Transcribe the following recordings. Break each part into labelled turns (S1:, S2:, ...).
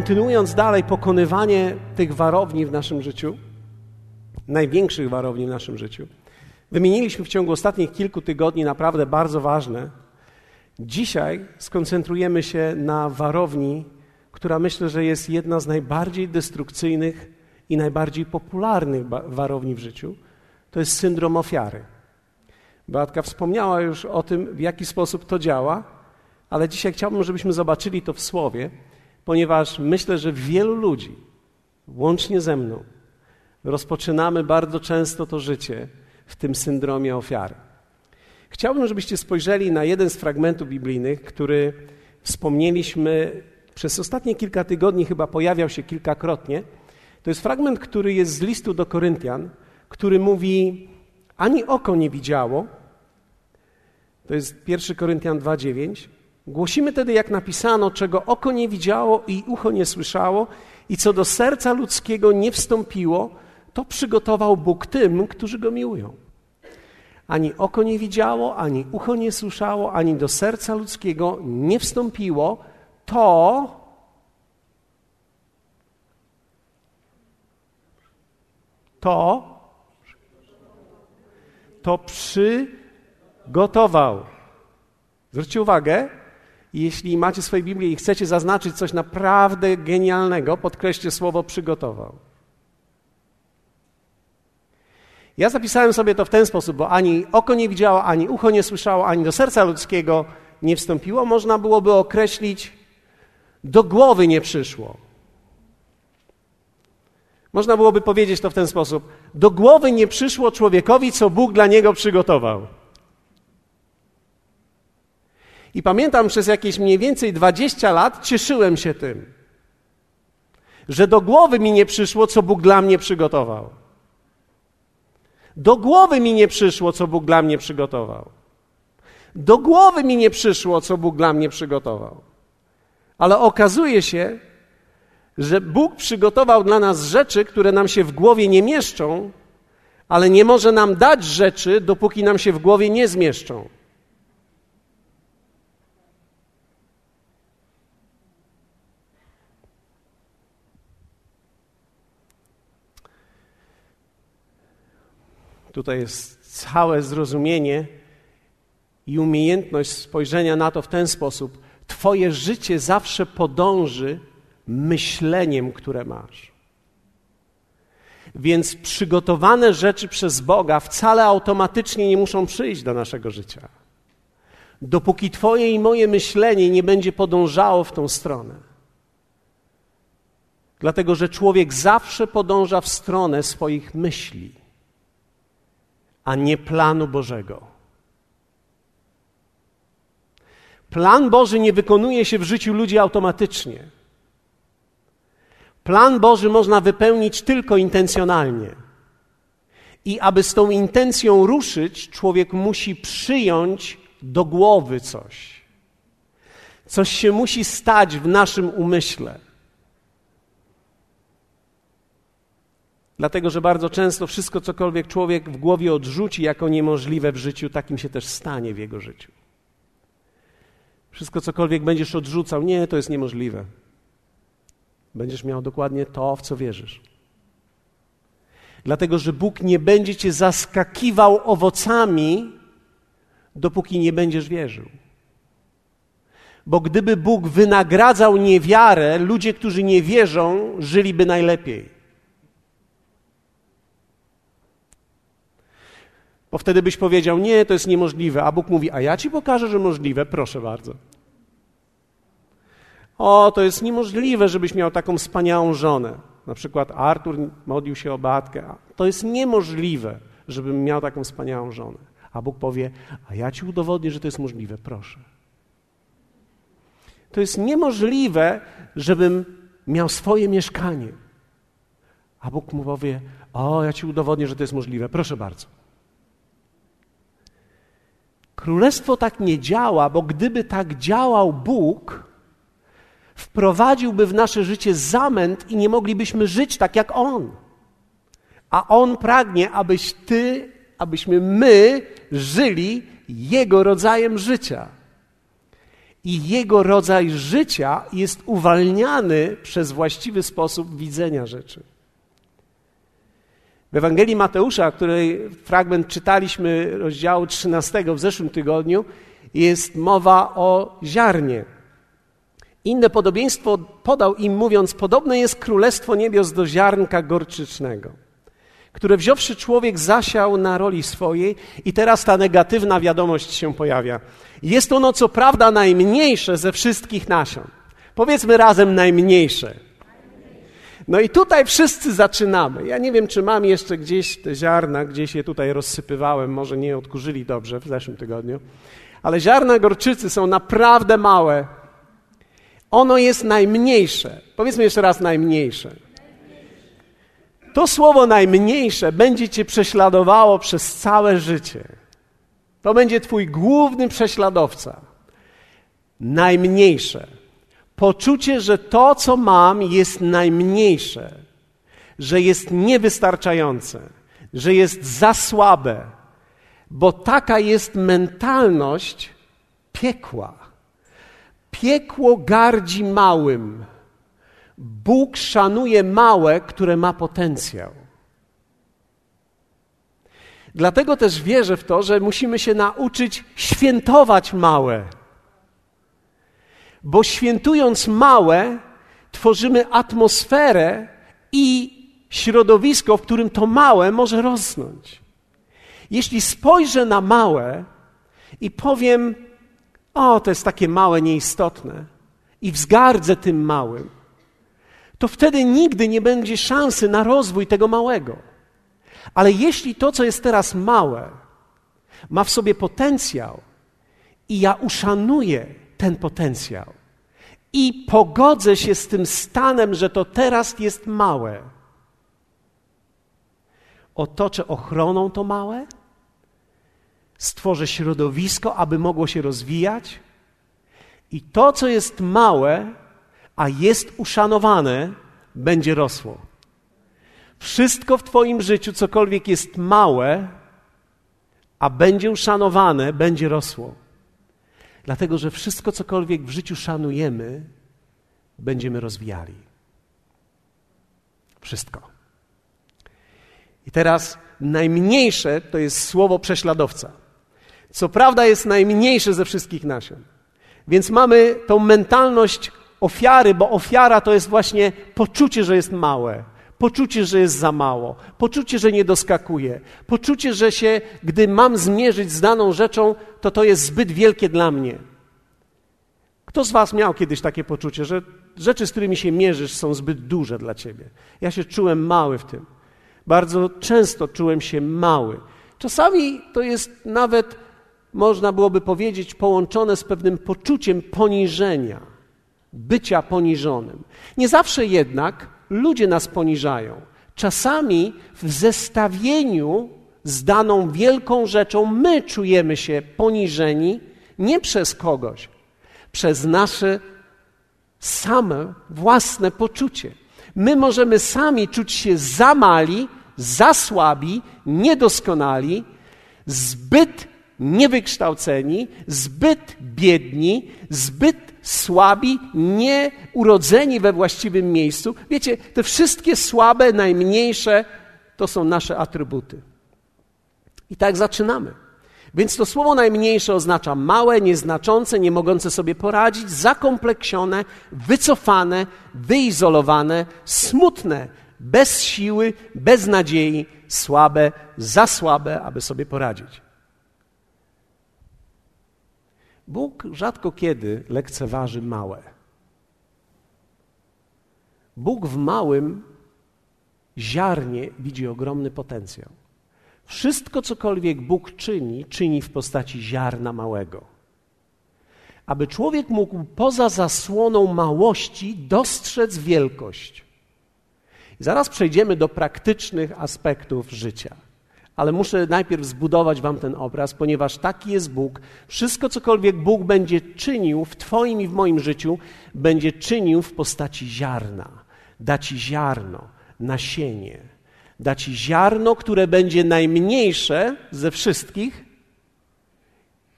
S1: kontynuując dalej pokonywanie tych warowni w naszym życiu, największych warowni w naszym życiu, wymieniliśmy w ciągu ostatnich kilku tygodni naprawdę bardzo ważne. Dzisiaj skoncentrujemy się na warowni, która myślę, że jest jedna z najbardziej destrukcyjnych i najbardziej popularnych warowni w życiu. To jest syndrom ofiary. Beatka wspomniała już o tym, w jaki sposób to działa, ale dzisiaj chciałbym, żebyśmy zobaczyli to w słowie, ponieważ myślę, że wielu ludzi, łącznie ze mną, rozpoczynamy bardzo często to życie w tym syndromie ofiary. Chciałbym, żebyście spojrzeli na jeden z fragmentów biblijnych, który wspomnieliśmy przez ostatnie kilka tygodni, chyba pojawiał się kilkakrotnie. To jest fragment, który jest z listu do Koryntian, który mówi: Ani oko nie widziało. To jest 1 Koryntian 2,9. Głosimy tedy, jak napisano, czego oko nie widziało i ucho nie słyszało, i co do serca ludzkiego nie wstąpiło, to przygotował Bóg tym, którzy go miłują. Ani oko nie widziało, ani ucho nie słyszało, ani do serca ludzkiego nie wstąpiło to, to, to przygotował. Zwróćcie uwagę, jeśli macie swoje Biblię i chcecie zaznaczyć coś naprawdę genialnego, podkreślcie słowo przygotował. Ja zapisałem sobie to w ten sposób, bo ani oko nie widziało, ani ucho nie słyszało, ani do serca ludzkiego nie wstąpiło. Można byłoby określić, do głowy nie przyszło. Można byłoby powiedzieć to w ten sposób: do głowy nie przyszło człowiekowi, co Bóg dla niego przygotował. I pamiętam, przez jakieś mniej więcej 20 lat cieszyłem się tym, że do głowy mi nie przyszło, co Bóg dla mnie przygotował. Do głowy mi nie przyszło, co Bóg dla mnie przygotował. Do głowy mi nie przyszło, co Bóg dla mnie przygotował. Ale okazuje się, że Bóg przygotował dla nas rzeczy, które nam się w głowie nie mieszczą, ale nie może nam dać rzeczy, dopóki nam się w głowie nie zmieszczą. Tutaj jest całe zrozumienie i umiejętność spojrzenia na to w ten sposób. Twoje życie zawsze podąży myśleniem, które masz. Więc przygotowane rzeczy przez Boga wcale automatycznie nie muszą przyjść do naszego życia. Dopóki Twoje i moje myślenie nie będzie podążało w tą stronę. Dlatego, że człowiek zawsze podąża w stronę swoich myśli a nie planu Bożego. Plan Boży nie wykonuje się w życiu ludzi automatycznie. Plan Boży można wypełnić tylko intencjonalnie. I aby z tą intencją ruszyć, człowiek musi przyjąć do głowy coś. Coś się musi stać w naszym umyśle. Dlatego, że bardzo często wszystko, cokolwiek człowiek w głowie odrzuci jako niemożliwe w życiu, takim się też stanie w jego życiu. Wszystko, cokolwiek będziesz odrzucał, nie, to jest niemożliwe. Będziesz miał dokładnie to, w co wierzysz. Dlatego, że Bóg nie będzie cię zaskakiwał owocami, dopóki nie będziesz wierzył. Bo gdyby Bóg wynagradzał niewiarę, ludzie, którzy nie wierzą, żyliby najlepiej. Bo wtedy byś powiedział, nie, to jest niemożliwe. A Bóg mówi, a ja ci pokażę, że możliwe, proszę bardzo. O, to jest niemożliwe, żebyś miał taką wspaniałą żonę. Na przykład Artur modlił się o Batkę. To jest niemożliwe, żebym miał taką wspaniałą żonę. A Bóg powie, a ja ci udowodnię, że to jest możliwe, proszę. To jest niemożliwe, żebym miał swoje mieszkanie. A Bóg mu powie, o, ja ci udowodnię, że to jest możliwe, proszę bardzo. Królestwo tak nie działa, bo gdyby tak działał Bóg, wprowadziłby w nasze życie zamęt i nie moglibyśmy żyć tak jak On. A On pragnie, abyś Ty, abyśmy my żyli Jego rodzajem życia. i jego rodzaj życia jest uwalniany przez właściwy sposób widzenia rzeczy. W Ewangelii Mateusza, której fragment czytaliśmy, rozdziału 13 w zeszłym tygodniu, jest mowa o ziarnie. Inne podobieństwo podał im, mówiąc: Podobne jest królestwo niebios do ziarnka gorczycznego, które wziąwszy człowiek zasiał na roli swojej, i teraz ta negatywna wiadomość się pojawia. Jest ono, co prawda, najmniejsze ze wszystkich nasion. Powiedzmy razem najmniejsze. No i tutaj wszyscy zaczynamy. Ja nie wiem, czy mam jeszcze gdzieś te ziarna, gdzieś je tutaj rozsypywałem, może nie odkurzyli dobrze w zeszłym tygodniu, ale ziarna gorczycy są naprawdę małe. Ono jest najmniejsze. Powiedzmy jeszcze raz najmniejsze. To słowo najmniejsze będzie cię prześladowało przez całe życie. To będzie twój główny prześladowca. Najmniejsze. Poczucie, że to, co mam, jest najmniejsze, że jest niewystarczające, że jest za słabe, bo taka jest mentalność piekła. Piekło gardzi małym. Bóg szanuje małe, które ma potencjał. Dlatego też wierzę w to, że musimy się nauczyć świętować małe. Bo świętując małe, tworzymy atmosferę i środowisko, w którym to małe może rosnąć. Jeśli spojrzę na małe i powiem, o, to jest takie małe, nieistotne, i wzgardzę tym małym, to wtedy nigdy nie będzie szansy na rozwój tego małego. Ale jeśli to, co jest teraz małe, ma w sobie potencjał i ja uszanuję ten potencjał i pogodzę się z tym stanem, że to teraz jest małe, otoczę ochroną to małe, stworzę środowisko, aby mogło się rozwijać i to, co jest małe, a jest uszanowane, będzie rosło. Wszystko w Twoim życiu, cokolwiek jest małe, a będzie uszanowane, będzie rosło. Dlatego, że wszystko, cokolwiek w życiu szanujemy, będziemy rozwijali. Wszystko. I teraz najmniejsze to jest słowo prześladowca. Co prawda jest najmniejsze ze wszystkich nasion. Więc mamy tą mentalność ofiary, bo ofiara to jest właśnie poczucie, że jest małe, poczucie, że jest za mało, poczucie, że nie doskakuje, poczucie, że się, gdy mam zmierzyć z daną rzeczą, to to jest zbyt wielkie dla mnie. Kto z Was miał kiedyś takie poczucie, że rzeczy, z którymi się mierzysz, są zbyt duże dla Ciebie? Ja się czułem mały w tym. Bardzo często czułem się mały. Czasami to jest nawet, można byłoby powiedzieć, połączone z pewnym poczuciem poniżenia, bycia poniżonym. Nie zawsze jednak ludzie nas poniżają. Czasami w zestawieniu z daną wielką rzeczą my czujemy się poniżeni nie przez kogoś, przez nasze same własne poczucie. My możemy sami czuć się za mali, za słabi, niedoskonali, zbyt niewykształceni, zbyt biedni, zbyt słabi, nieurodzeni we właściwym miejscu. Wiecie, te wszystkie słabe, najmniejsze to są nasze atrybuty. I tak zaczynamy. Więc to słowo najmniejsze oznacza małe, nieznaczące, nie mogące sobie poradzić, zakompleksione, wycofane, wyizolowane, smutne, bez siły, bez nadziei, słabe, za słabe, aby sobie poradzić. Bóg rzadko kiedy lekceważy małe. Bóg w małym ziarnie widzi ogromny potencjał. Wszystko, cokolwiek Bóg czyni, czyni w postaci ziarna małego. Aby człowiek mógł poza zasłoną małości dostrzec wielkość. Zaraz przejdziemy do praktycznych aspektów życia ale muszę najpierw zbudować Wam ten obraz, ponieważ taki jest Bóg. Wszystko, cokolwiek Bóg będzie czynił w Twoim i w moim życiu, będzie czynił w postaci ziarna. Da Ci ziarno, nasienie. Da Ci ziarno, które będzie najmniejsze ze wszystkich,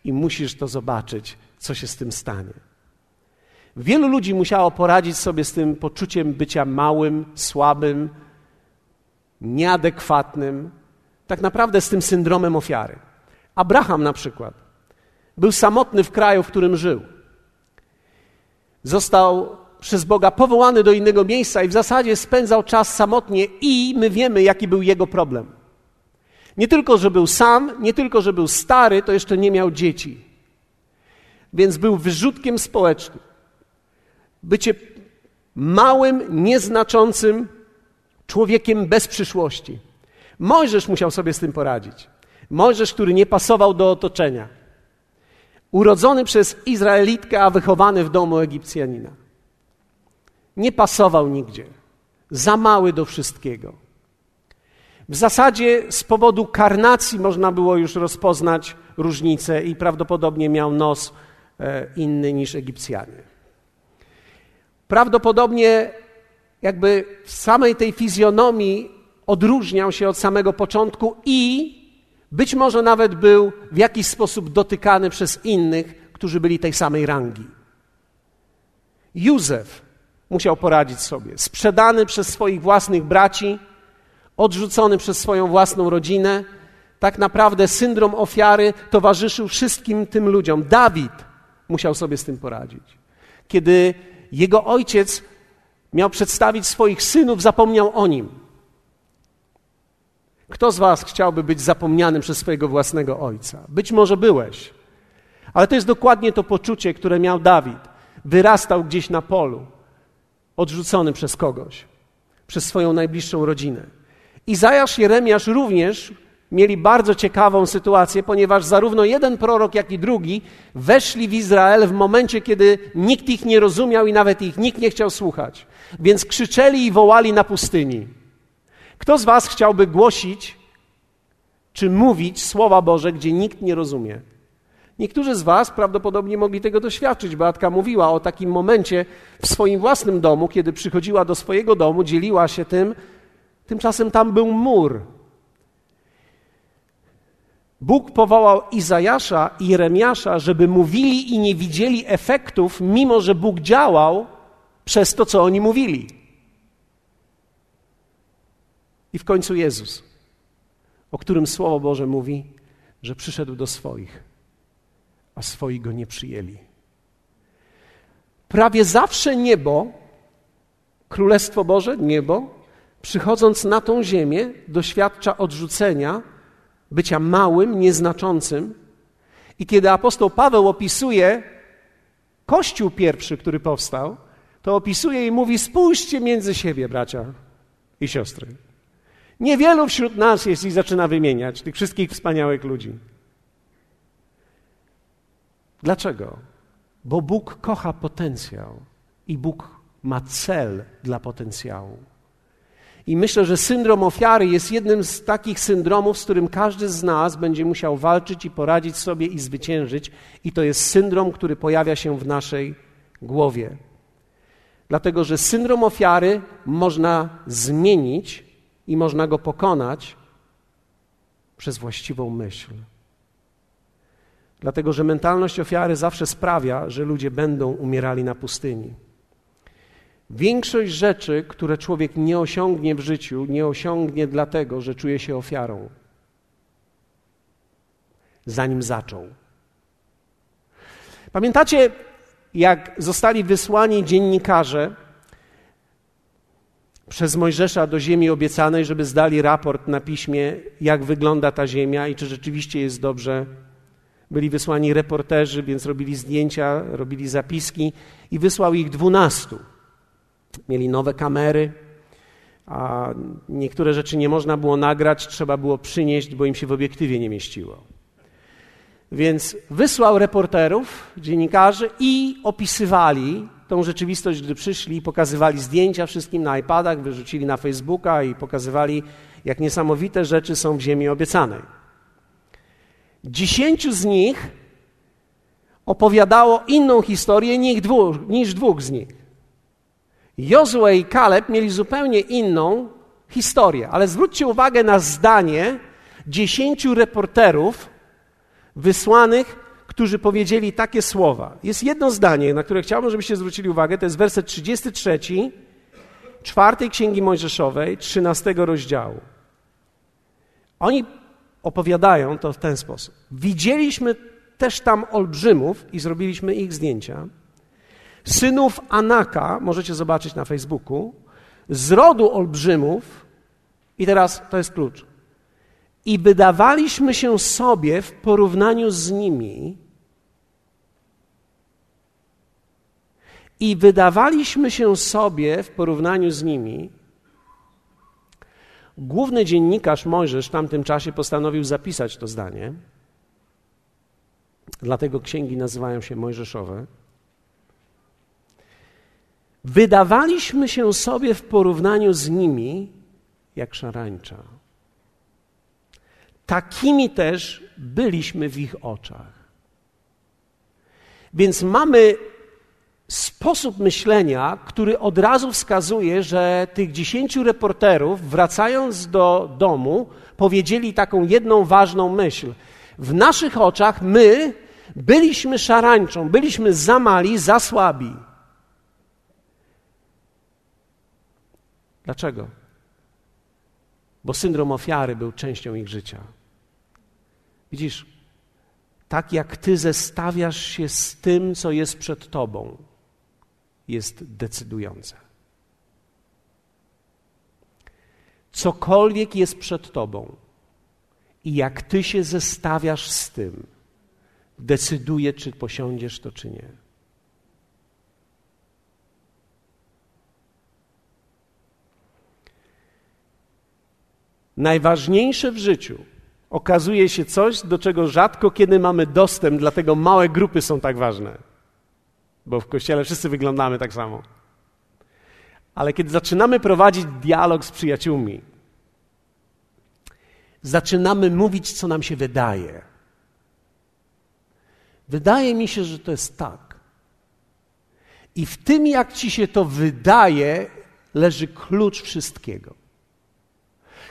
S1: i musisz to zobaczyć, co się z tym stanie. Wielu ludzi musiało poradzić sobie z tym poczuciem bycia małym, słabym, nieadekwatnym, tak naprawdę z tym syndromem ofiary. Abraham na przykład był samotny w kraju, w którym żył. Został przez Boga powołany do innego miejsca i w zasadzie spędzał czas samotnie, i my wiemy, jaki był jego problem. Nie tylko, że był sam, nie tylko, że był stary, to jeszcze nie miał dzieci. Więc był wyrzutkiem społecznym. Bycie małym, nieznaczącym człowiekiem bez przyszłości. Mojżesz musiał sobie z tym poradzić. Mojżesz, który nie pasował do otoczenia. Urodzony przez Izraelitkę, a wychowany w domu Egipcjanina. Nie pasował nigdzie. Za mały do wszystkiego. W zasadzie z powodu karnacji można było już rozpoznać różnicę i prawdopodobnie miał nos e, inny niż Egipcjanie. Prawdopodobnie jakby w samej tej fizjonomii odróżniał się od samego początku i być może nawet był w jakiś sposób dotykany przez innych, którzy byli tej samej rangi. Józef musiał poradzić sobie. Sprzedany przez swoich własnych braci, odrzucony przez swoją własną rodzinę. Tak naprawdę syndrom ofiary towarzyszył wszystkim tym ludziom. Dawid musiał sobie z tym poradzić. Kiedy jego ojciec miał przedstawić swoich synów, zapomniał o nim. Kto z Was chciałby być zapomniany przez swojego własnego ojca? Być może byłeś, ale to jest dokładnie to poczucie, które miał Dawid. Wyrastał gdzieś na polu, odrzucony przez kogoś, przez swoją najbliższą rodzinę. Izajasz, Jeremiasz również mieli bardzo ciekawą sytuację, ponieważ zarówno jeden prorok, jak i drugi weszli w Izrael w momencie, kiedy nikt ich nie rozumiał i nawet ich nikt nie chciał słuchać. Więc krzyczeli i wołali na pustyni. Kto z Was chciałby głosić czy mówić Słowa Boże, gdzie nikt nie rozumie? Niektórzy z Was prawdopodobnie mogli tego doświadczyć. Beatka mówiła o takim momencie w swoim własnym domu, kiedy przychodziła do swojego domu, dzieliła się tym. Tymczasem tam był mur. Bóg powołał Izajasza i Jeremiasza, żeby mówili i nie widzieli efektów, mimo że Bóg działał przez to, co oni mówili. I w końcu Jezus, o którym Słowo Boże mówi, że przyszedł do swoich, a swoi go nie przyjęli. Prawie zawsze niebo, Królestwo Boże, niebo, przychodząc na tą ziemię, doświadcza odrzucenia, bycia małym, nieznaczącym. I kiedy apostoł Paweł opisuje Kościół pierwszy, który powstał, to opisuje i mówi: Spójrzcie między siebie, bracia i siostry. Niewielu wśród nas jest i zaczyna wymieniać tych wszystkich wspaniałych ludzi. Dlaczego? Bo Bóg kocha potencjał i Bóg ma cel dla potencjału. I myślę, że syndrom ofiary jest jednym z takich syndromów, z którym każdy z nas będzie musiał walczyć i poradzić sobie i zwyciężyć. I to jest syndrom, który pojawia się w naszej głowie. Dlatego, że syndrom ofiary można zmienić i można go pokonać przez właściwą myśl. Dlatego, że mentalność ofiary zawsze sprawia, że ludzie będą umierali na pustyni. Większość rzeczy, które człowiek nie osiągnie w życiu, nie osiągnie dlatego, że czuje się ofiarą, zanim zaczął. Pamiętacie, jak zostali wysłani dziennikarze przez Mojżesza do ziemi obiecanej, żeby zdali raport na piśmie, jak wygląda ta ziemia i czy rzeczywiście jest dobrze. Byli wysłani reporterzy, więc robili zdjęcia, robili zapiski i wysłał ich dwunastu. Mieli nowe kamery, a niektóre rzeczy nie można było nagrać, trzeba było przynieść, bo im się w obiektywie nie mieściło. Więc wysłał reporterów, dziennikarzy i opisywali tą rzeczywistość, gdy przyszli pokazywali zdjęcia wszystkim na iPadach, wyrzucili na Facebooka i pokazywali, jak niesamowite rzeczy są w ziemi obiecanej. Dziesięciu z nich opowiadało inną historię niż dwóch, niż dwóch z nich. Jozue i Kaleb mieli zupełnie inną historię, ale zwróćcie uwagę na zdanie dziesięciu reporterów wysłanych którzy powiedzieli takie słowa. Jest jedno zdanie, na które chciałbym, żebyście zwrócili uwagę, to jest werset 33 czwartej Księgi Mojżeszowej, 13 rozdziału. Oni opowiadają to w ten sposób. Widzieliśmy też tam olbrzymów i zrobiliśmy ich zdjęcia. Synów Anaka, możecie zobaczyć na Facebooku, z rodu olbrzymów, i teraz to jest klucz. I wydawaliśmy się sobie w porównaniu z nimi, i wydawaliśmy się sobie w porównaniu z nimi. Główny dziennikarz Mojżesz w tamtym czasie postanowił zapisać to zdanie. Dlatego księgi nazywają się Mojżeszowe. Wydawaliśmy się sobie w porównaniu z nimi jak szarańcza. Takimi też byliśmy w ich oczach. Więc mamy sposób myślenia, który od razu wskazuje, że tych dziesięciu reporterów, wracając do domu, powiedzieli taką jedną ważną myśl. W naszych oczach my byliśmy szarańczą, byliśmy za mali, za słabi. Dlaczego? Bo syndrom ofiary był częścią ich życia. Widzisz, tak jak ty zestawiasz się z tym, co jest przed tobą, jest decydujące. Cokolwiek jest przed tobą i jak ty się zestawiasz z tym, decyduje, czy posiądziesz to, czy nie. Najważniejsze w życiu okazuje się coś, do czego rzadko kiedy mamy dostęp, dlatego małe grupy są tak ważne. Bo w kościele wszyscy wyglądamy tak samo. Ale kiedy zaczynamy prowadzić dialog z przyjaciółmi, zaczynamy mówić, co nam się wydaje. Wydaje mi się, że to jest tak. I w tym, jak ci się to wydaje, leży klucz wszystkiego.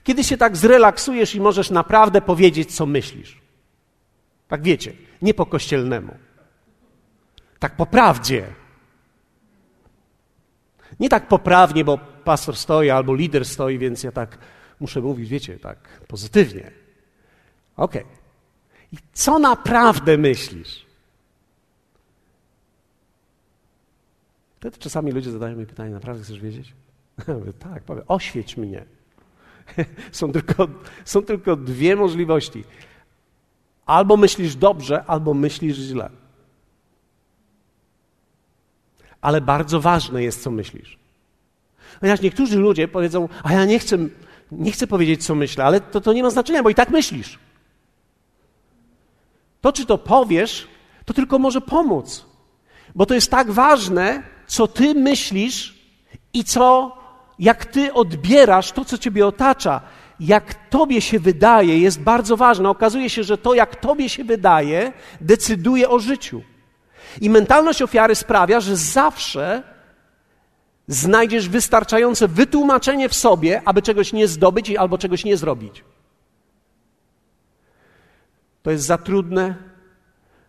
S1: Kiedy się tak zrelaksujesz i możesz naprawdę powiedzieć, co myślisz. Tak wiecie, nie po kościelnemu. Tak po prawdzie. Nie tak poprawnie, bo pastor stoi albo lider stoi, więc ja tak muszę mówić, wiecie, tak pozytywnie. Okej. Okay. I co naprawdę myślisz? Wtedy czasami ludzie zadają mi pytanie, naprawdę chcesz wiedzieć? Ja mówię, tak, powiem, oświeć mnie. są, tylko, są tylko dwie możliwości. Albo myślisz dobrze, albo myślisz źle. Ale bardzo ważne jest, co myślisz. Ponieważ niektórzy ludzie powiedzą, a ja nie chcę, nie chcę powiedzieć, co myślę, ale to, to nie ma znaczenia, bo i tak myślisz. To, czy to powiesz, to tylko może pomóc. Bo to jest tak ważne, co ty myślisz i co jak ty odbierasz to, co ciebie otacza, jak tobie się wydaje, jest bardzo ważne. Okazuje się, że to, jak tobie się wydaje, decyduje o życiu. I mentalność ofiary sprawia, że zawsze znajdziesz wystarczające wytłumaczenie w sobie, aby czegoś nie zdobyć albo czegoś nie zrobić. To jest za trudne,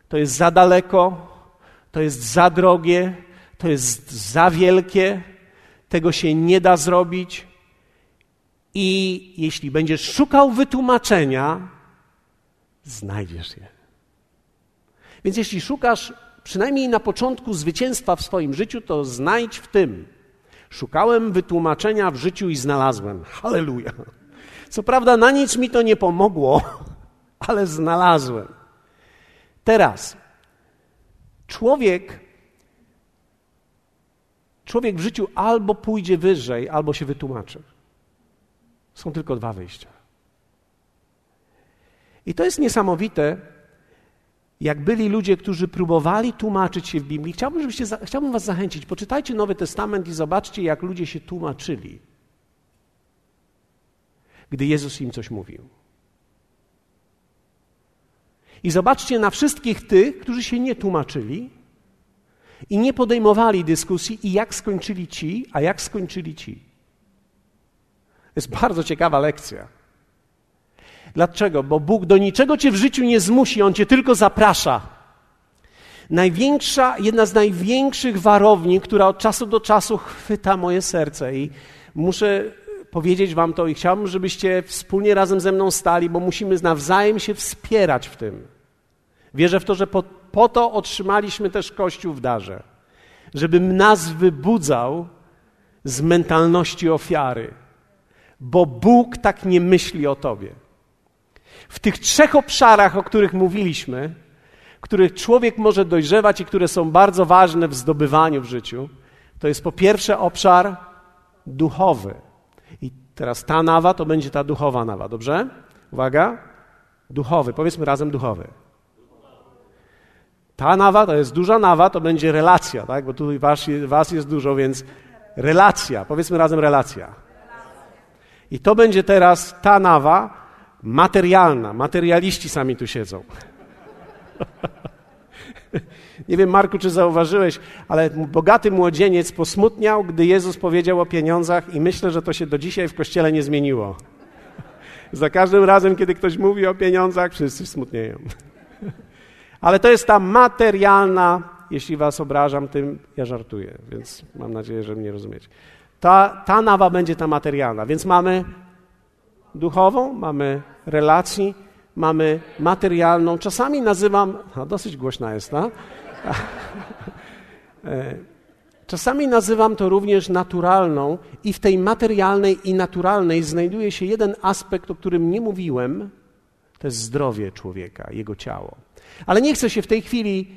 S1: to jest za daleko, to jest za drogie, to jest za wielkie, tego się nie da zrobić. I jeśli będziesz szukał wytłumaczenia, znajdziesz je. Więc jeśli szukasz przynajmniej na początku zwycięstwa w swoim życiu, to znajdź w tym. Szukałem wytłumaczenia w życiu i znalazłem. Halleluja. Co prawda na nic mi to nie pomogło, ale znalazłem. Teraz człowiek Człowiek w życiu albo pójdzie wyżej, albo się wytłumaczy. Są tylko dwa wyjścia. I to jest niesamowite, jak byli ludzie, którzy próbowali tłumaczyć się w Biblii. Chciałbym, żebyście, chciałbym Was zachęcić, poczytajcie Nowy Testament i zobaczcie, jak ludzie się tłumaczyli, gdy Jezus im coś mówił. I zobaczcie na wszystkich tych, którzy się nie tłumaczyli, i nie podejmowali dyskusji, i jak skończyli ci, a jak skończyli ci. To jest bardzo ciekawa lekcja. Dlaczego? Bo Bóg do niczego cię w życiu nie zmusi, On cię tylko zaprasza. Największa, jedna z największych warowni, która od czasu do czasu chwyta moje serce i muszę powiedzieć wam to i chciałbym, żebyście wspólnie razem ze mną stali, bo musimy nawzajem się wspierać w tym. Wierzę w to, że po, po to otrzymaliśmy też Kościół w darze, żeby nas wybudzał z mentalności ofiary, bo Bóg tak nie myśli o tobie. W tych trzech obszarach, o których mówiliśmy, których człowiek może dojrzewać i które są bardzo ważne w zdobywaniu w życiu, to jest po pierwsze obszar duchowy. I teraz ta nawa to będzie ta duchowa nawa, dobrze? Uwaga. Duchowy, powiedzmy razem duchowy. Ta nawa to jest duża nawa, to będzie relacja, tak? Bo tutaj was, was jest dużo, więc relacja, powiedzmy razem relacja. I to będzie teraz ta nawa materialna. Materialiści sami tu siedzą. Nie wiem, Marku, czy zauważyłeś, ale bogaty młodzieniec posmutniał, gdy Jezus powiedział o pieniądzach, i myślę, że to się do dzisiaj w kościele nie zmieniło. Za każdym razem, kiedy ktoś mówi o pieniądzach, wszyscy smutnieją. Ale to jest ta materialna, jeśli was obrażam tym, ja żartuję, więc mam nadzieję, że mnie rozumiecie. Ta, ta nawa będzie ta materialna, więc mamy duchową, mamy relacji, mamy materialną. Czasami nazywam, no dosyć głośna jest, no? Czasami nazywam to również naturalną i w tej materialnej i naturalnej znajduje się jeden aspekt, o którym nie mówiłem, to jest zdrowie człowieka, jego ciało. Ale nie chcę się w tej chwili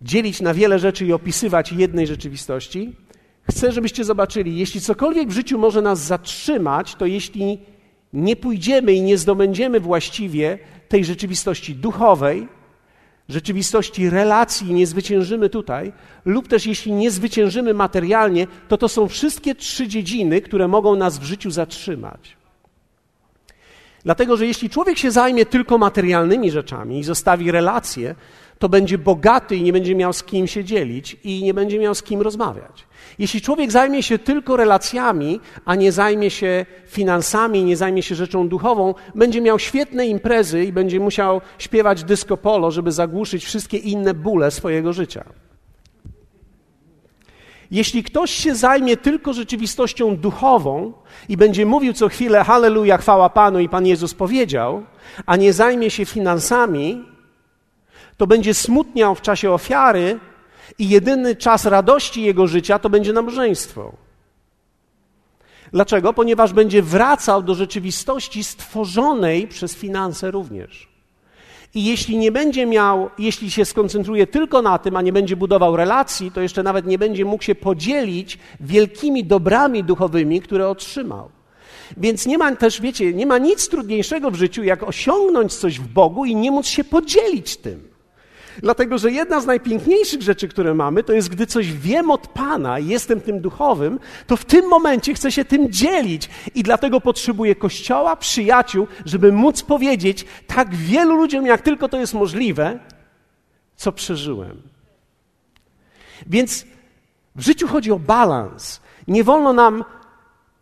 S1: dzielić na wiele rzeczy i opisywać jednej rzeczywistości. Chcę, żebyście zobaczyli, jeśli cokolwiek w życiu może nas zatrzymać, to jeśli nie pójdziemy i nie zdobędziemy właściwie tej rzeczywistości duchowej, rzeczywistości relacji nie zwyciężymy tutaj, lub też jeśli nie zwyciężymy materialnie, to to są wszystkie trzy dziedziny, które mogą nas w życiu zatrzymać. Dlatego, że jeśli człowiek się zajmie tylko materialnymi rzeczami i zostawi relacje, to będzie bogaty i nie będzie miał z kim się dzielić i nie będzie miał z kim rozmawiać. Jeśli człowiek zajmie się tylko relacjami, a nie zajmie się finansami, nie zajmie się rzeczą duchową, będzie miał świetne imprezy i będzie musiał śpiewać disco polo, żeby zagłuszyć wszystkie inne bóle swojego życia. Jeśli ktoś się zajmie tylko rzeczywistością duchową i będzie mówił co chwilę Halleluja, chwała Panu i Pan Jezus powiedział, a nie zajmie się finansami, to będzie smutniał w czasie ofiary i jedyny czas radości jego życia to będzie nabożeństwo. Dlaczego? Ponieważ będzie wracał do rzeczywistości stworzonej przez finanse również. I jeśli nie będzie miał, jeśli się skoncentruje tylko na tym, a nie będzie budował relacji, to jeszcze nawet nie będzie mógł się podzielić wielkimi dobrami duchowymi, które otrzymał. Więc nie ma też, wiecie, nie ma nic trudniejszego w życiu, jak osiągnąć coś w Bogu i nie móc się podzielić tym. Dlatego, że jedna z najpiękniejszych rzeczy, które mamy, to jest, gdy coś wiem od Pana i jestem tym duchowym, to w tym momencie chcę się tym dzielić. I dlatego potrzebuję kościoła, przyjaciół, żeby móc powiedzieć tak wielu ludziom, jak tylko to jest możliwe, co przeżyłem. Więc w życiu chodzi o balans. Nie wolno nam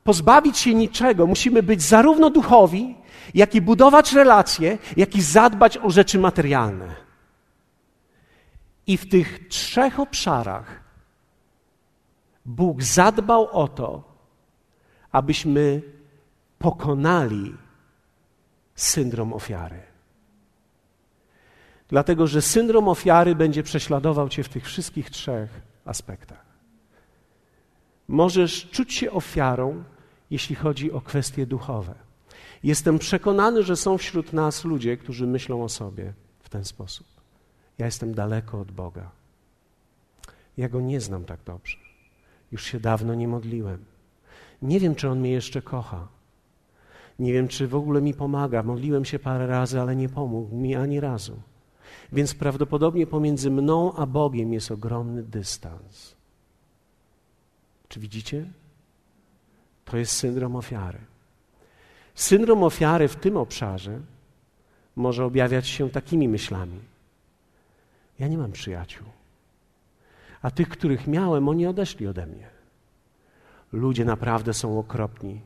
S1: pozbawić się niczego. Musimy być zarówno duchowi, jak i budować relacje, jak i zadbać o rzeczy materialne. I w tych trzech obszarach Bóg zadbał o to, abyśmy pokonali syndrom ofiary. Dlatego, że syndrom ofiary będzie prześladował Cię w tych wszystkich trzech aspektach. Możesz czuć się ofiarą, jeśli chodzi o kwestie duchowe. Jestem przekonany, że są wśród nas ludzie, którzy myślą o sobie w ten sposób. Ja jestem daleko od Boga. Ja Go nie znam tak dobrze. Już się dawno nie modliłem. Nie wiem, czy On mnie jeszcze kocha. Nie wiem, czy w ogóle mi pomaga. Modliłem się parę razy, ale nie pomógł mi ani razu. Więc prawdopodobnie pomiędzy mną a Bogiem jest ogromny dystans. Czy widzicie? To jest syndrom ofiary. Syndrom ofiary w tym obszarze może objawiać się takimi myślami. Ja nie mam przyjaciół. A tych, których miałem, oni odeszli ode mnie. Ludzie naprawdę są okropni,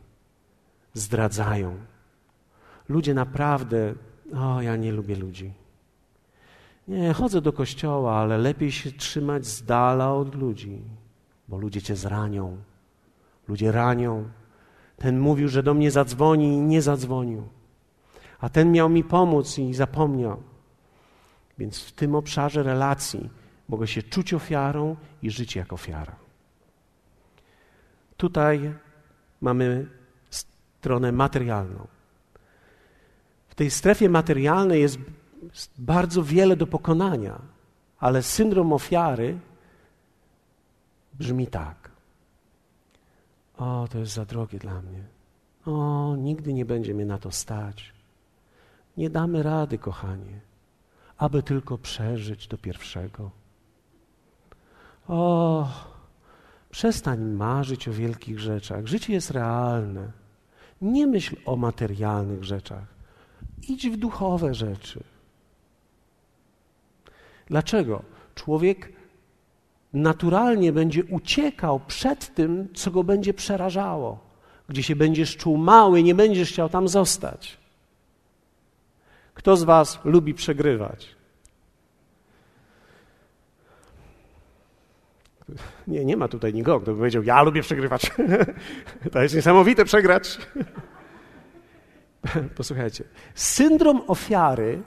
S1: zdradzają. Ludzie naprawdę, o, ja nie lubię ludzi. Nie, chodzę do kościoła, ale lepiej się trzymać z dala od ludzi, bo ludzie cię zranią. Ludzie ranią. Ten mówił, że do mnie zadzwoni i nie zadzwonił. A ten miał mi pomóc i zapomniał. Więc w tym obszarze relacji mogę się czuć ofiarą i żyć jak ofiara. Tutaj mamy stronę materialną. W tej strefie materialnej jest bardzo wiele do pokonania, ale syndrom ofiary brzmi tak. O, to jest za drogie dla mnie. O, nigdy nie będzie mnie na to stać. Nie damy rady, kochanie, aby tylko przeżyć do pierwszego. O, przestań marzyć o wielkich rzeczach. Życie jest realne. Nie myśl o materialnych rzeczach. Idź w duchowe rzeczy. Dlaczego? Człowiek naturalnie będzie uciekał przed tym, co go będzie przerażało. Gdzie się będziesz czuł mały, nie będziesz chciał tam zostać. Kto z Was lubi przegrywać? Nie, nie ma tutaj nikogo, kto by powiedział, ja lubię przegrywać. to jest niesamowite przegrać. Posłuchajcie. Syndrom ofiary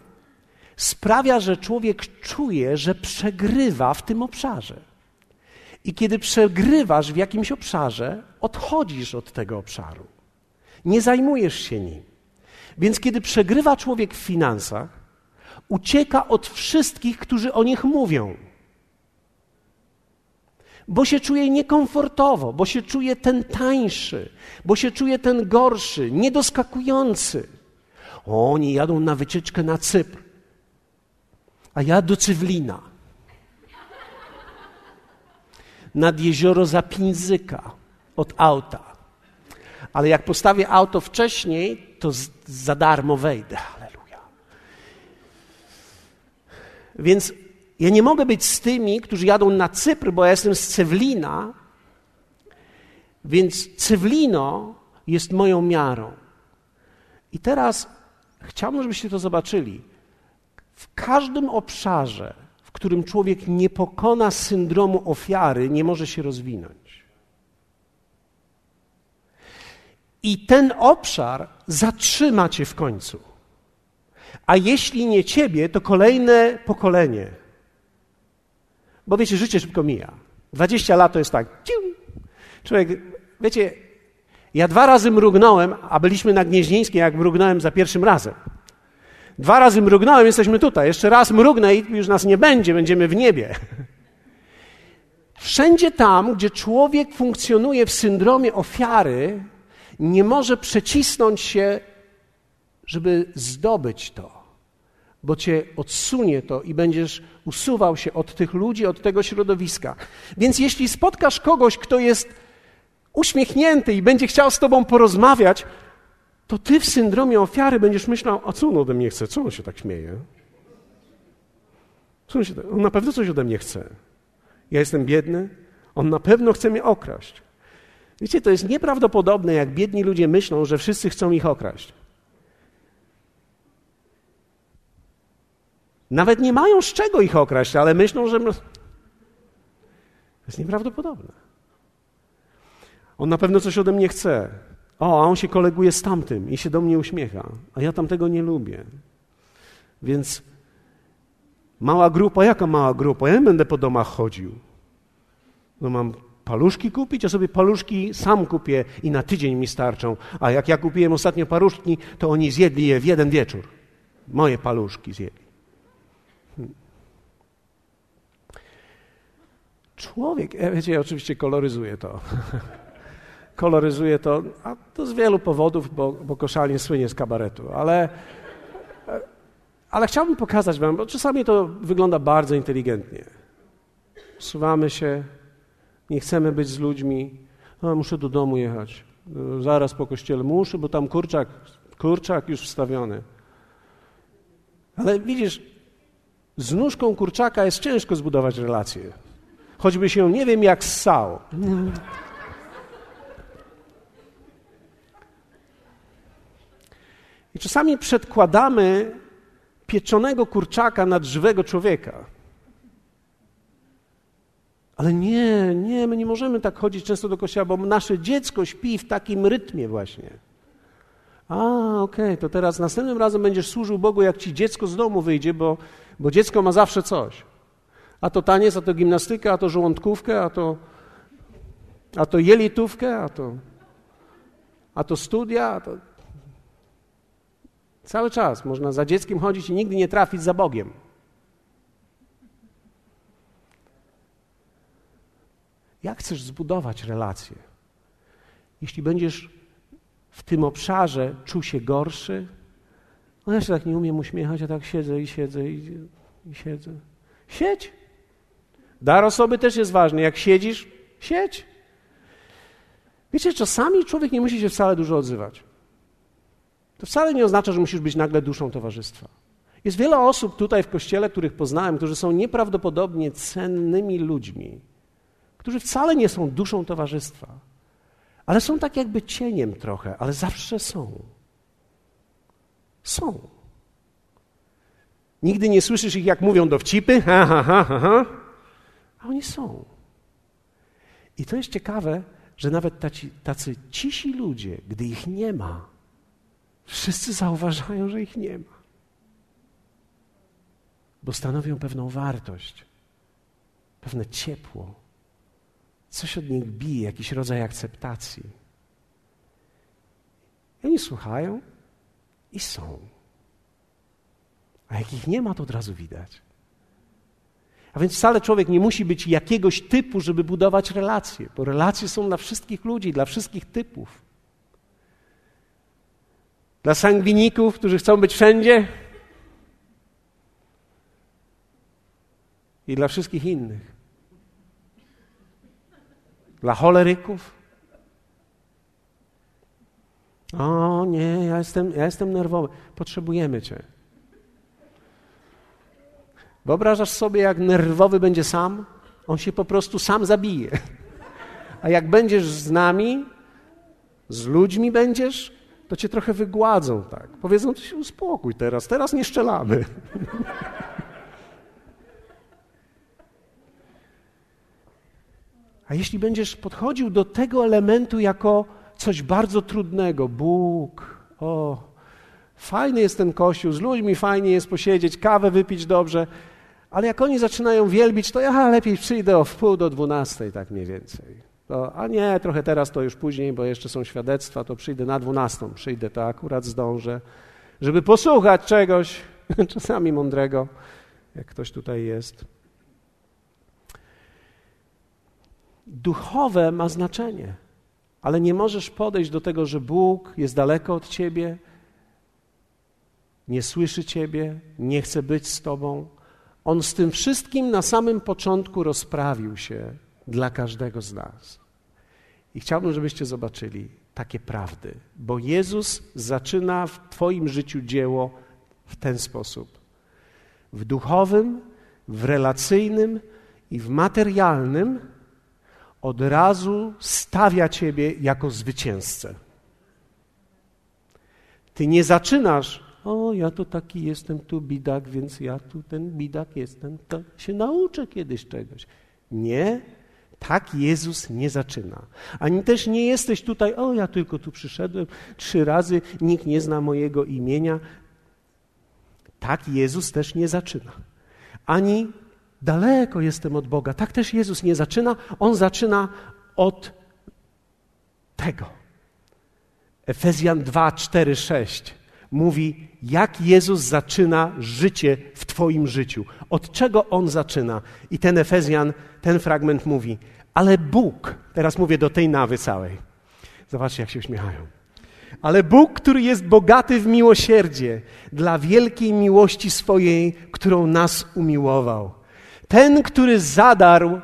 S1: sprawia, że człowiek czuje, że przegrywa w tym obszarze. I kiedy przegrywasz w jakimś obszarze, odchodzisz od tego obszaru. Nie zajmujesz się nim. Więc kiedy przegrywa człowiek w finansach, ucieka od wszystkich, którzy o nich mówią. Bo się czuje niekomfortowo, bo się czuje ten tańszy, bo się czuje ten gorszy, niedoskakujący. Oni jadą na wycieczkę na Cypr, a ja do Cywlina. Nad jezioro Zapinzyka od auta. Ale jak postawię auto wcześniej, to z, za darmo wejdę. Halleluja. Więc ja nie mogę być z tymi, którzy jadą na Cypr, bo ja jestem z Cewlina, więc Cewlino jest moją miarą. I teraz chciałbym, żebyście to zobaczyli. W każdym obszarze, w którym człowiek nie pokona syndromu ofiary, nie może się rozwinąć. I ten obszar zatrzyma cię w końcu. A jeśli nie ciebie, to kolejne pokolenie. Bo wiecie, życie szybko mija. 20 lat to jest tak. Człowiek, wiecie, ja dwa razy mrugnąłem, a byliśmy na Gnieźnieńskiej, jak mrugnąłem za pierwszym razem. Dwa razy mrugnąłem, jesteśmy tutaj. Jeszcze raz mrugnę i już nas nie będzie, będziemy w niebie. Wszędzie tam, gdzie człowiek funkcjonuje w syndromie ofiary, nie może przecisnąć się, żeby zdobyć to, bo cię odsunie to i będziesz usuwał się od tych ludzi, od tego środowiska. Więc jeśli spotkasz kogoś, kto jest uśmiechnięty i będzie chciał z tobą porozmawiać, to ty w syndromie ofiary będziesz myślał, a co on ode mnie chce? Co on się tak śmieje? Co on, się, on na pewno coś ode mnie chce. Ja jestem biedny, on na pewno chce mnie okraść. Wiecie, to jest nieprawdopodobne, jak biedni ludzie myślą, że wszyscy chcą ich okraść. Nawet nie mają z czego ich okraść, ale myślą, że. To jest nieprawdopodobne. On na pewno coś ode mnie chce. O, a on się koleguje z tamtym i się do mnie uśmiecha, a ja tamtego nie lubię. Więc mała grupa, jaka mała grupa? Ja nie będę po domach chodził. No mam paluszki kupić, ja sobie paluszki sam kupię i na tydzień mi starczą. A jak ja kupiłem ostatnio paluszki, to oni zjedli je w jeden wieczór. Moje paluszki zjedli. Hmm. Człowiek, ja wiecie, ja oczywiście koloryzuję to. koloryzuje to, a to z wielu powodów, bo, bo Koszalin słynie z kabaretu, ale, ale chciałbym pokazać wam, bo czasami to wygląda bardzo inteligentnie. Suwamy się, nie chcemy być z ludźmi, a muszę do domu jechać, zaraz po kościele muszę, bo tam kurczak, kurczak już wstawiony. Ale widzisz, z nóżką kurczaka jest ciężko zbudować relację. Choćby się nie wiem jak ssał. I czasami przedkładamy pieczonego kurczaka nad żywego człowieka. Ale nie, nie, my nie możemy tak chodzić często do kościoła, bo nasze dziecko śpi w takim rytmie właśnie. A, okej, okay, to teraz następnym razem będziesz służył Bogu, jak ci dziecko z domu wyjdzie, bo, bo dziecko ma zawsze coś. A to taniec, a to gimnastykę, a to żołądkówkę, a to, a to jelitówkę, a to, a to studia. A to... Cały czas można za dzieckiem chodzić i nigdy nie trafić za Bogiem. Jak chcesz zbudować relacje? Jeśli będziesz w tym obszarze czuł się gorszy, no ja się tak nie umiem uśmiechać, ja tak siedzę i siedzę i, i siedzę. Siedź. Dar osoby też jest ważny. Jak siedzisz, siedź. Wiecie, czasami człowiek nie musi się wcale dużo odzywać. To wcale nie oznacza, że musisz być nagle duszą towarzystwa. Jest wiele osób tutaj w kościele, których poznałem, którzy są nieprawdopodobnie cennymi ludźmi, którzy wcale nie są duszą towarzystwa, ale są tak jakby cieniem trochę, ale zawsze są. Są. Nigdy nie słyszysz ich, jak mówią dowcipy, ha, ha, ha, ha, ha. a oni są. I to jest ciekawe, że nawet tacy, tacy cisi ludzie, gdy ich nie ma, wszyscy zauważają, że ich nie ma. Bo stanowią pewną wartość, pewne ciepło. Coś od nich bije, jakiś rodzaj akceptacji. I oni słuchają i są. A jak ich nie ma, to od razu widać. A więc wcale człowiek nie musi być jakiegoś typu, żeby budować relacje, bo relacje są dla wszystkich ludzi, dla wszystkich typów. Dla sangwiników, którzy chcą być wszędzie i dla wszystkich innych. Dla choleryków. O nie, ja jestem, ja jestem nerwowy. Potrzebujemy Cię. Wyobrażasz sobie, jak nerwowy będzie sam? On się po prostu sam zabije. A jak będziesz z nami, z ludźmi będziesz, to cię trochę wygładzą, tak. Powiedzą, to się uspokój teraz, teraz nie szczelamy. A jeśli będziesz podchodził do tego elementu jako coś bardzo trudnego, Bóg, o, fajny jest ten kościół, z ludźmi fajnie jest posiedzieć, kawę wypić dobrze, ale jak oni zaczynają wielbić, to ja lepiej przyjdę o wpół do dwunastej, tak mniej więcej. To, a nie, trochę teraz to już później, bo jeszcze są świadectwa, to przyjdę na dwunastą, przyjdę, to akurat zdążę, żeby posłuchać czegoś, czasami mądrego, jak ktoś tutaj jest. Duchowe ma znaczenie, ale nie możesz podejść do tego, że Bóg jest daleko od ciebie, nie słyszy ciebie, nie chce być z tobą, on z tym wszystkim na samym początku rozprawił się dla każdego z nas. I chciałbym, żebyście zobaczyli takie prawdy, bo Jezus zaczyna w Twoim życiu dzieło w ten sposób. W duchowym, w relacyjnym i w materialnym od razu stawia Ciebie jako zwycięzcę. Ty nie zaczynasz o, ja to taki jestem tu bidak, więc ja tu ten bidak jestem, to się nauczę kiedyś czegoś. Nie, tak Jezus nie zaczyna. Ani też nie jesteś tutaj, o, ja tylko tu przyszedłem trzy razy, nikt nie zna mojego imienia. Tak Jezus też nie zaczyna. Ani daleko jestem od Boga. Tak też Jezus nie zaczyna. On zaczyna od tego. Efezjan 2, 4, 6 mówi, jak Jezus zaczyna życie w Twoim życiu. Od czego On zaczyna? I ten Efezjan, ten fragment mówi, ale Bóg, teraz mówię do tej nawy całej. Zobaczcie, jak się uśmiechają. Ale Bóg, który jest bogaty w miłosierdzie, dla wielkiej miłości swojej, którą nas umiłował. Ten, który zadarł,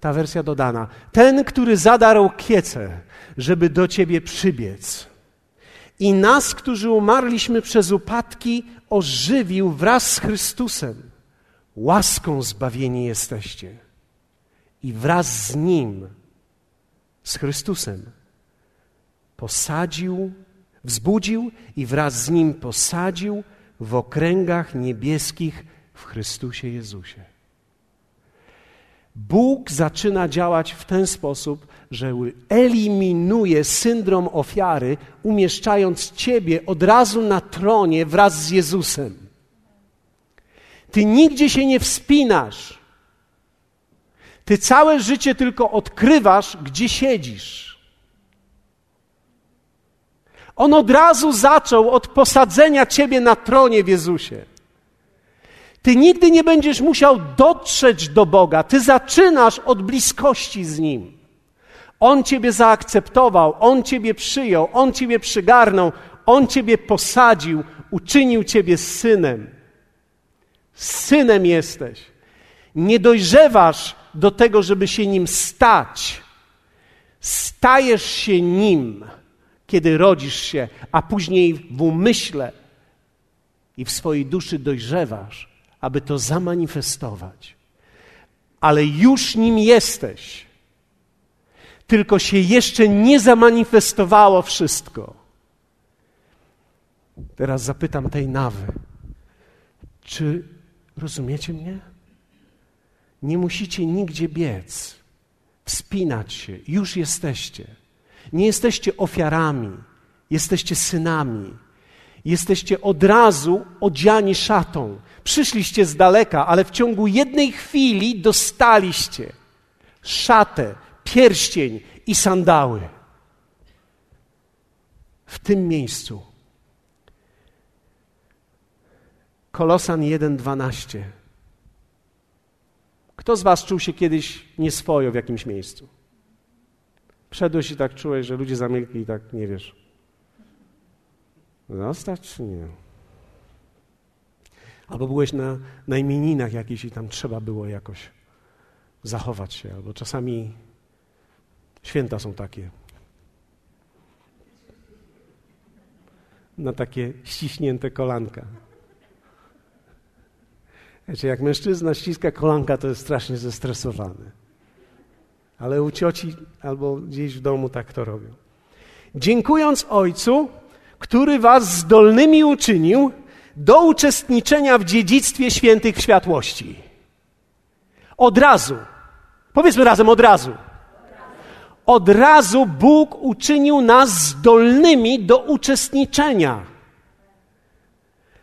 S1: ta wersja dodana, ten, który zadarł kiece, żeby do ciebie przybiec i nas, którzy umarliśmy przez upadki, ożywił wraz z Chrystusem. Łaską zbawieni jesteście. I wraz z Nim, z Chrystusem, posadził, wzbudził i wraz z Nim posadził w okręgach niebieskich w Chrystusie Jezusie. Bóg zaczyna działać w ten sposób, że eliminuje syndrom ofiary, umieszczając Ciebie od razu na tronie wraz z Jezusem. Ty nigdzie się nie wspinasz. Ty całe życie tylko odkrywasz, gdzie siedzisz. On od razu zaczął od posadzenia Ciebie na tronie w Jezusie. Ty nigdy nie będziesz musiał dotrzeć do Boga. Ty zaczynasz od bliskości z Nim. On Ciebie zaakceptował, On Ciebie przyjął, On Ciebie przygarnął, On Ciebie posadził, uczynił Ciebie synem. Synem jesteś. Nie dojrzewasz do tego, żeby się nim stać. Stajesz się nim, kiedy rodzisz się, a później w umyśle i w swojej duszy dojrzewasz aby to zamanifestować. Ale już nim jesteś. Tylko się jeszcze nie zamanifestowało wszystko. Teraz zapytam tej nawy, czy rozumiecie mnie? Nie musicie nigdzie biec, wspinać się, już jesteście. Nie jesteście ofiarami, jesteście synami. Jesteście od razu odziani szatą. Przyszliście z daleka, ale w ciągu jednej chwili dostaliście szatę, pierścień i sandały. W tym miejscu. Kolosan 1:12. Kto z Was czuł się kiedyś nieswojo w jakimś miejscu? Wszedłeś i tak czułeś, że ludzie zamilkli i tak nie wiesz. Zostać czy nie? Albo byłeś na, na imieninach jakichś i tam trzeba było jakoś zachować się, albo czasami święta są takie. Na takie ściśnięte kolanka. Wiecie, jak mężczyzna ściska kolanka, to jest strasznie zestresowany. Ale u cioci albo gdzieś w domu tak to robią. Dziękując Ojcu, który was zdolnymi uczynił, do uczestniczenia w dziedzictwie świętych w światłości. Od razu. Powiedzmy razem od razu. Od razu Bóg uczynił nas zdolnymi do uczestniczenia.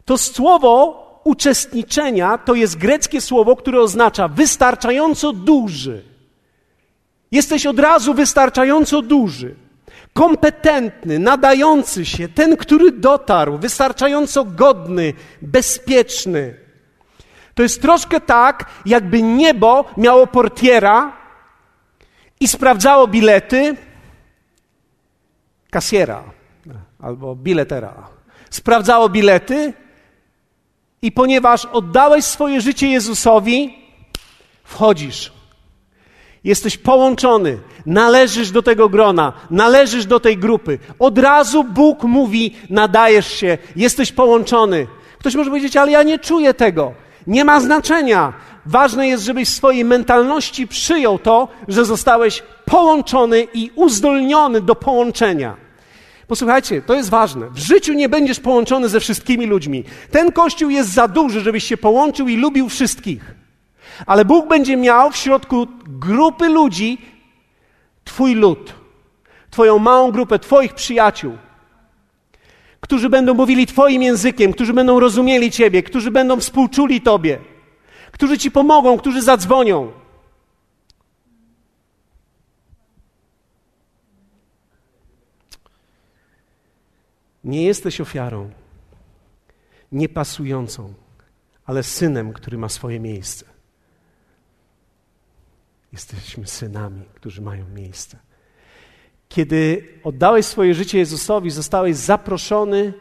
S1: To słowo uczestniczenia to jest greckie słowo, które oznacza wystarczająco duży. Jesteś od razu wystarczająco duży kompetentny, nadający się, ten, który dotarł, wystarczająco godny, bezpieczny. To jest troszkę tak, jakby niebo miało portiera i sprawdzało bilety kasjera albo biletera. Sprawdzało bilety i ponieważ oddałeś swoje życie Jezusowi, wchodzisz. Jesteś połączony, należysz do tego grona, należysz do tej grupy. Od razu Bóg mówi: nadajesz się, jesteś połączony. Ktoś może powiedzieć, ale ja nie czuję tego. Nie ma znaczenia. Ważne jest, żebyś w swojej mentalności przyjął to, że zostałeś połączony i uzdolniony do połączenia. Posłuchajcie, to jest ważne. W życiu nie będziesz połączony ze wszystkimi ludźmi. Ten kościół jest za duży, żebyś się połączył i lubił wszystkich. Ale Bóg będzie miał w środku grupy ludzi Twój lud, Twoją małą grupę, Twoich przyjaciół, którzy będą mówili Twoim językiem, którzy będą rozumieli Ciebie, którzy będą współczuli Tobie, którzy Ci pomogą, którzy zadzwonią. Nie jesteś ofiarą, niepasującą, ale synem, który ma swoje miejsce. Jesteśmy synami, którzy mają miejsce. Kiedy oddałeś swoje życie Jezusowi, zostałeś zaproszony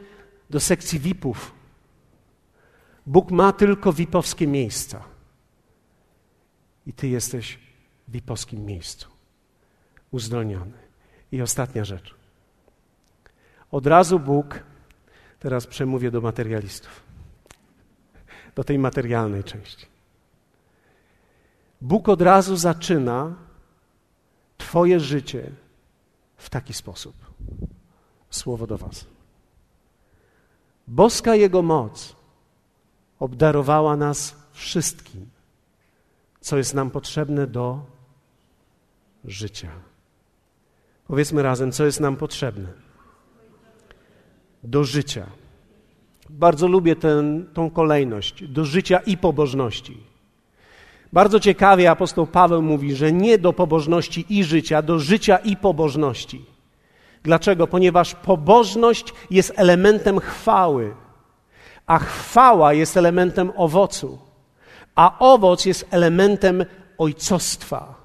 S1: do sekcji VIP-ów. Bóg ma tylko VIP-owskie miejsca. I ty jesteś w VIP-owskim miejscu. Uzdolniony. I ostatnia rzecz. Od razu Bóg, teraz przemówię do materialistów, do tej materialnej części. Bóg od razu zaczyna Twoje życie w taki sposób. Słowo do Was. Boska Jego moc obdarowała nas wszystkim, co jest nam potrzebne do życia. Powiedzmy razem, co jest nam potrzebne do życia. Bardzo lubię tą kolejność do życia i pobożności. Bardzo ciekawie apostoł Paweł mówi, że nie do pobożności i życia, do życia i pobożności. Dlaczego? Ponieważ pobożność jest elementem chwały, a chwała jest elementem owocu, a owoc jest elementem ojcostwa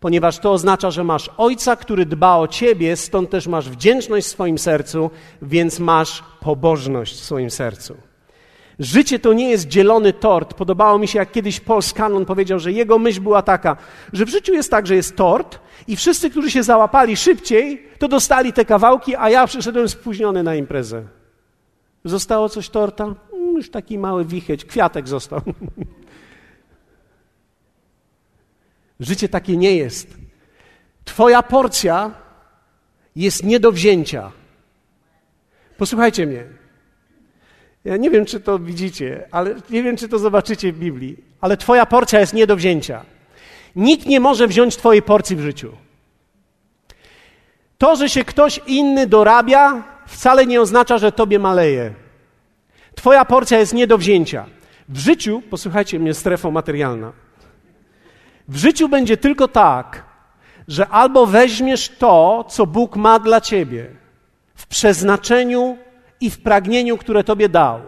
S1: ponieważ to oznacza, że masz ojca, który dba o ciebie, stąd też masz wdzięczność w swoim sercu, więc masz pobożność w swoim sercu. Życie to nie jest dzielony tort. Podobało mi się, jak kiedyś Paul Scanlon powiedział, że jego myśl była taka, że w życiu jest tak, że jest tort i wszyscy, którzy się załapali szybciej, to dostali te kawałki, a ja przyszedłem spóźniony na imprezę. Zostało coś torta? Mm, już taki mały wicheć, kwiatek został. Życie takie nie jest. Twoja porcja jest nie do wzięcia. Posłuchajcie mnie. Ja nie wiem, czy to widzicie, ale nie wiem, czy to zobaczycie w Biblii, ale Twoja porcja jest nie do wzięcia. Nikt nie może wziąć Twojej porcji w życiu. To, że się ktoś inny dorabia, wcale nie oznacza, że Tobie maleje. Twoja porcja jest nie do wzięcia. W życiu, posłuchajcie mnie, strefa materialna. W życiu będzie tylko tak, że albo weźmiesz to, co Bóg ma dla ciebie, w przeznaczeniu i w pragnieniu, które tobie dał,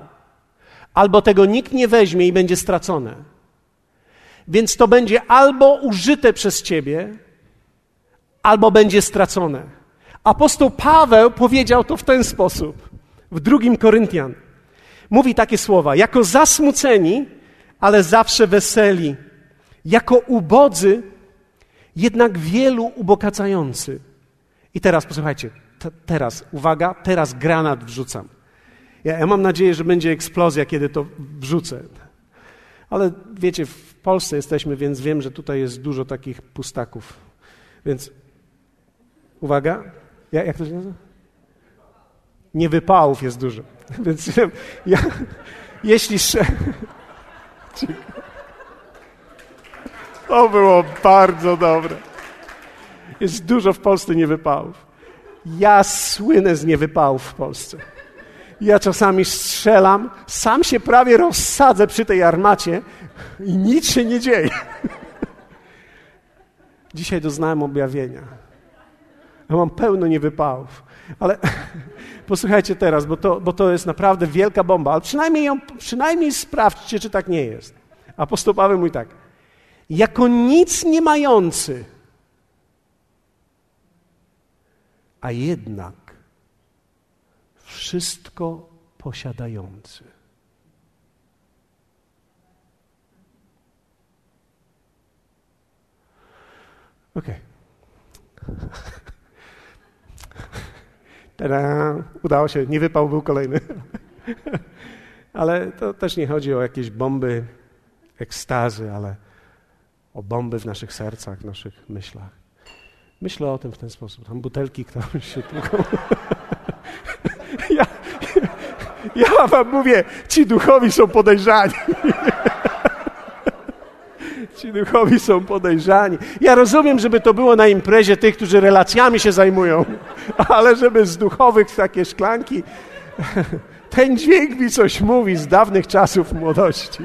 S1: albo tego nikt nie weźmie i będzie stracone. Więc to będzie albo użyte przez ciebie, albo będzie stracone. Apostoł Paweł powiedział to w ten sposób w drugim Koryntian. Mówi takie słowa: jako zasmuceni, ale zawsze weseli jako ubodzy, jednak wielu ubogacający. I teraz posłuchajcie, teraz, uwaga, teraz granat wrzucam. Ja, ja mam nadzieję, że będzie eksplozja, kiedy to wrzucę. Ale wiecie, w Polsce jesteśmy, więc wiem, że tutaj jest dużo takich pustaków. Więc uwaga, ja, jak to się nazywa? Niewypałów jest dużo. Więc ja, jeśli. To było bardzo dobre. Jest dużo w Polsce niewypałów. Ja słynę z niewypałów w Polsce. Ja czasami strzelam, sam się prawie rozsadzę przy tej armacie i nic się nie dzieje. Dzisiaj doznałem objawienia. Ja mam pełno niewypałów. Ale posłuchajcie teraz, bo to, bo to jest naprawdę wielka bomba. Ale przynajmniej, ją, przynajmniej sprawdźcie, czy tak nie jest. Apostoł Paweł mówi tak jako nic nie mający, a jednak wszystko posiadający. Okej. Okay. Udało się, nie wypał, był kolejny. ale to też nie chodzi o jakieś bomby ekstazy, ale o bomby w naszych sercach, w naszych myślach. Myślę o tym w ten sposób. Tam butelki, które się tłuką. ja, ja wam mówię, ci duchowi są podejrzani. Ci duchowi są podejrzani. Ja rozumiem, żeby to było na imprezie tych, którzy relacjami się zajmują, ale żeby z duchowych takie szklanki. Ten dźwięk mi coś mówi z dawnych czasów młodości.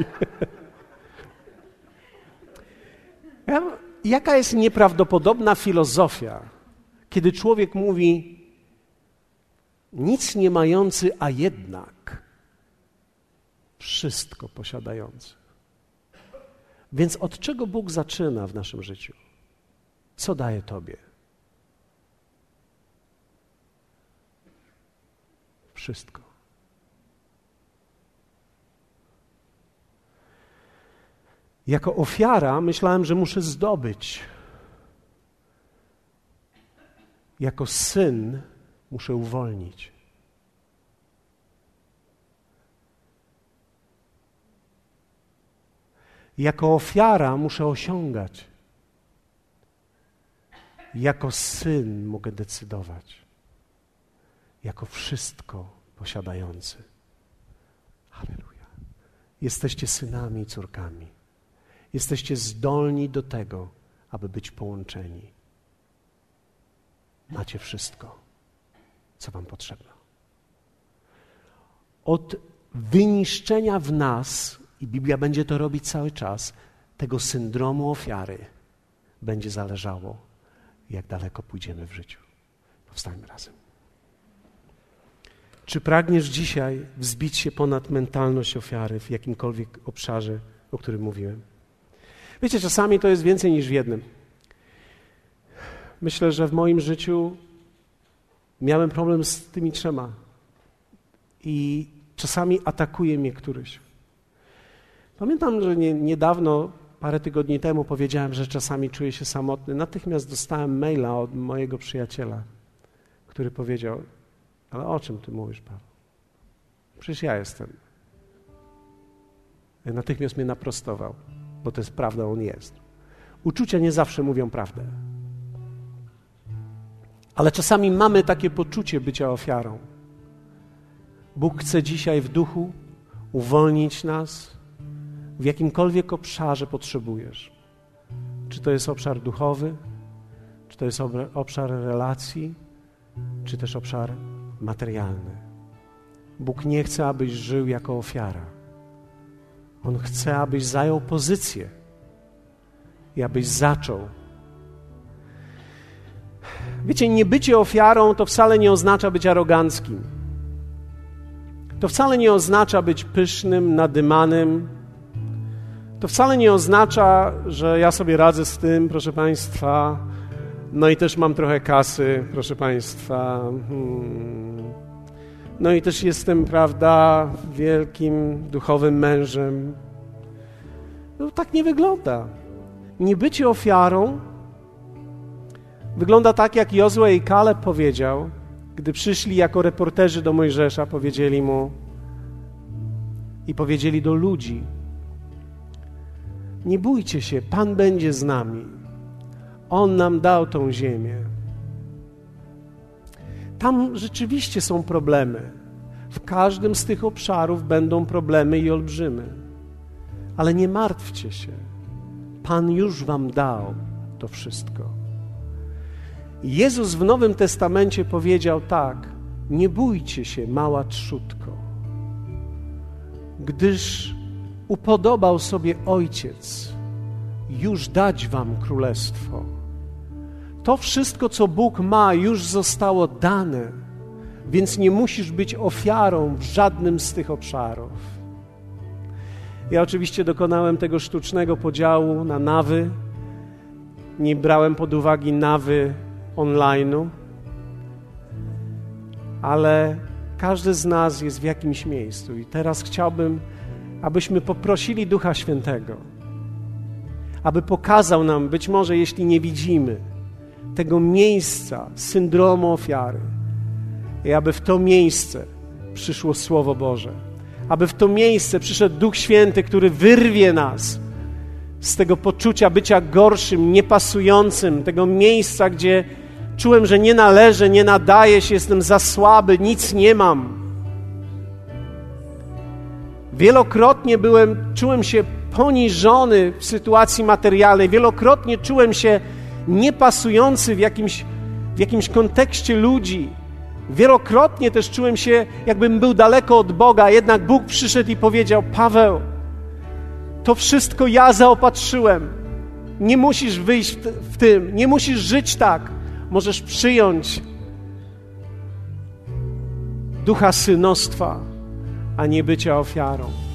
S1: Jaka jest nieprawdopodobna filozofia, kiedy człowiek mówi nic nie mający, a jednak wszystko posiadający. Więc od czego Bóg zaczyna w naszym życiu? Co daje Tobie? Wszystko. Jako ofiara myślałem, że muszę zdobyć. Jako syn muszę uwolnić. Jako ofiara muszę osiągać. Jako syn mogę decydować. Jako wszystko posiadający. Halleluja. Jesteście synami i córkami. Jesteście zdolni do tego, aby być połączeni. Macie wszystko, co Wam potrzebne. Od wyniszczenia w nas, i Biblia będzie to robić cały czas, tego syndromu ofiary będzie zależało, jak daleko pójdziemy w życiu. Powstańmy razem. Czy pragniesz dzisiaj wzbić się ponad mentalność ofiary w jakimkolwiek obszarze, o którym mówiłem? Wiecie, czasami to jest więcej niż w jednym. Myślę, że w moim życiu miałem problem z tymi trzema. I czasami atakuje mnie któryś. Pamiętam, że nie, niedawno, parę tygodni temu powiedziałem, że czasami czuję się samotny. Natychmiast dostałem maila od mojego przyjaciela, który powiedział, ale o czym ty mówisz, Paweł? Przecież ja jestem. Natychmiast mnie naprostował, bo to jest prawda, on jest. Uczucia nie zawsze mówią prawdę. Ale czasami mamy takie poczucie bycia ofiarą. Bóg chce dzisiaj w duchu uwolnić nas w jakimkolwiek obszarze potrzebujesz. Czy to jest obszar duchowy, czy to jest obszar relacji, czy też obszar materialny. Bóg nie chce, abyś żył jako ofiara. On chce, abyś zajął pozycję i abyś zaczął. Wiecie, nie bycie ofiarą to wcale nie oznacza być aroganckim. To wcale nie oznacza być pysznym, nadymanym. To wcale nie oznacza, że ja sobie radzę z tym, proszę Państwa, no i też mam trochę kasy, proszę Państwa. Hmm. No i też jestem, prawda, wielkim duchowym mężem. No tak nie wygląda. Nie bycie ofiarą wygląda tak, jak Jozue i Kaleb powiedział, gdy przyszli jako reporterzy do Mojżesza, powiedzieli mu i powiedzieli do ludzi: Nie bójcie się, Pan będzie z nami. On nam dał tą ziemię. Tam rzeczywiście są problemy. W każdym z tych obszarów będą problemy i olbrzymy. Ale nie martwcie się. Pan już Wam dał to wszystko. Jezus w Nowym Testamencie powiedział tak: Nie bójcie się, mała trzutko, gdyż upodobał sobie Ojciec już dać Wam królestwo. To wszystko, co Bóg ma, już zostało dane, więc nie musisz być ofiarą w żadnym z tych obszarów. Ja oczywiście dokonałem tego sztucznego podziału na nawy. Nie brałem pod uwagę nawy online'u, ale każdy z nas jest w jakimś miejscu i teraz chciałbym, abyśmy poprosili Ducha Świętego, aby pokazał nam, być może jeśli nie widzimy, tego miejsca syndromu ofiary i aby w to miejsce przyszło Słowo Boże. Aby w to miejsce przyszedł Duch Święty, który wyrwie nas z tego poczucia bycia gorszym, niepasującym, tego miejsca, gdzie czułem, że nie należę, nie nadaję się, jestem za słaby, nic nie mam. Wielokrotnie byłem, czułem się poniżony w sytuacji materialnej, wielokrotnie czułem się niepasujący w jakimś, w jakimś kontekście ludzi. Wielokrotnie też czułem się, jakbym był daleko od Boga, jednak Bóg przyszedł i powiedział: Paweł, to wszystko ja zaopatrzyłem. Nie musisz wyjść w tym, nie musisz żyć tak. Możesz przyjąć ducha synostwa, a nie bycia ofiarą.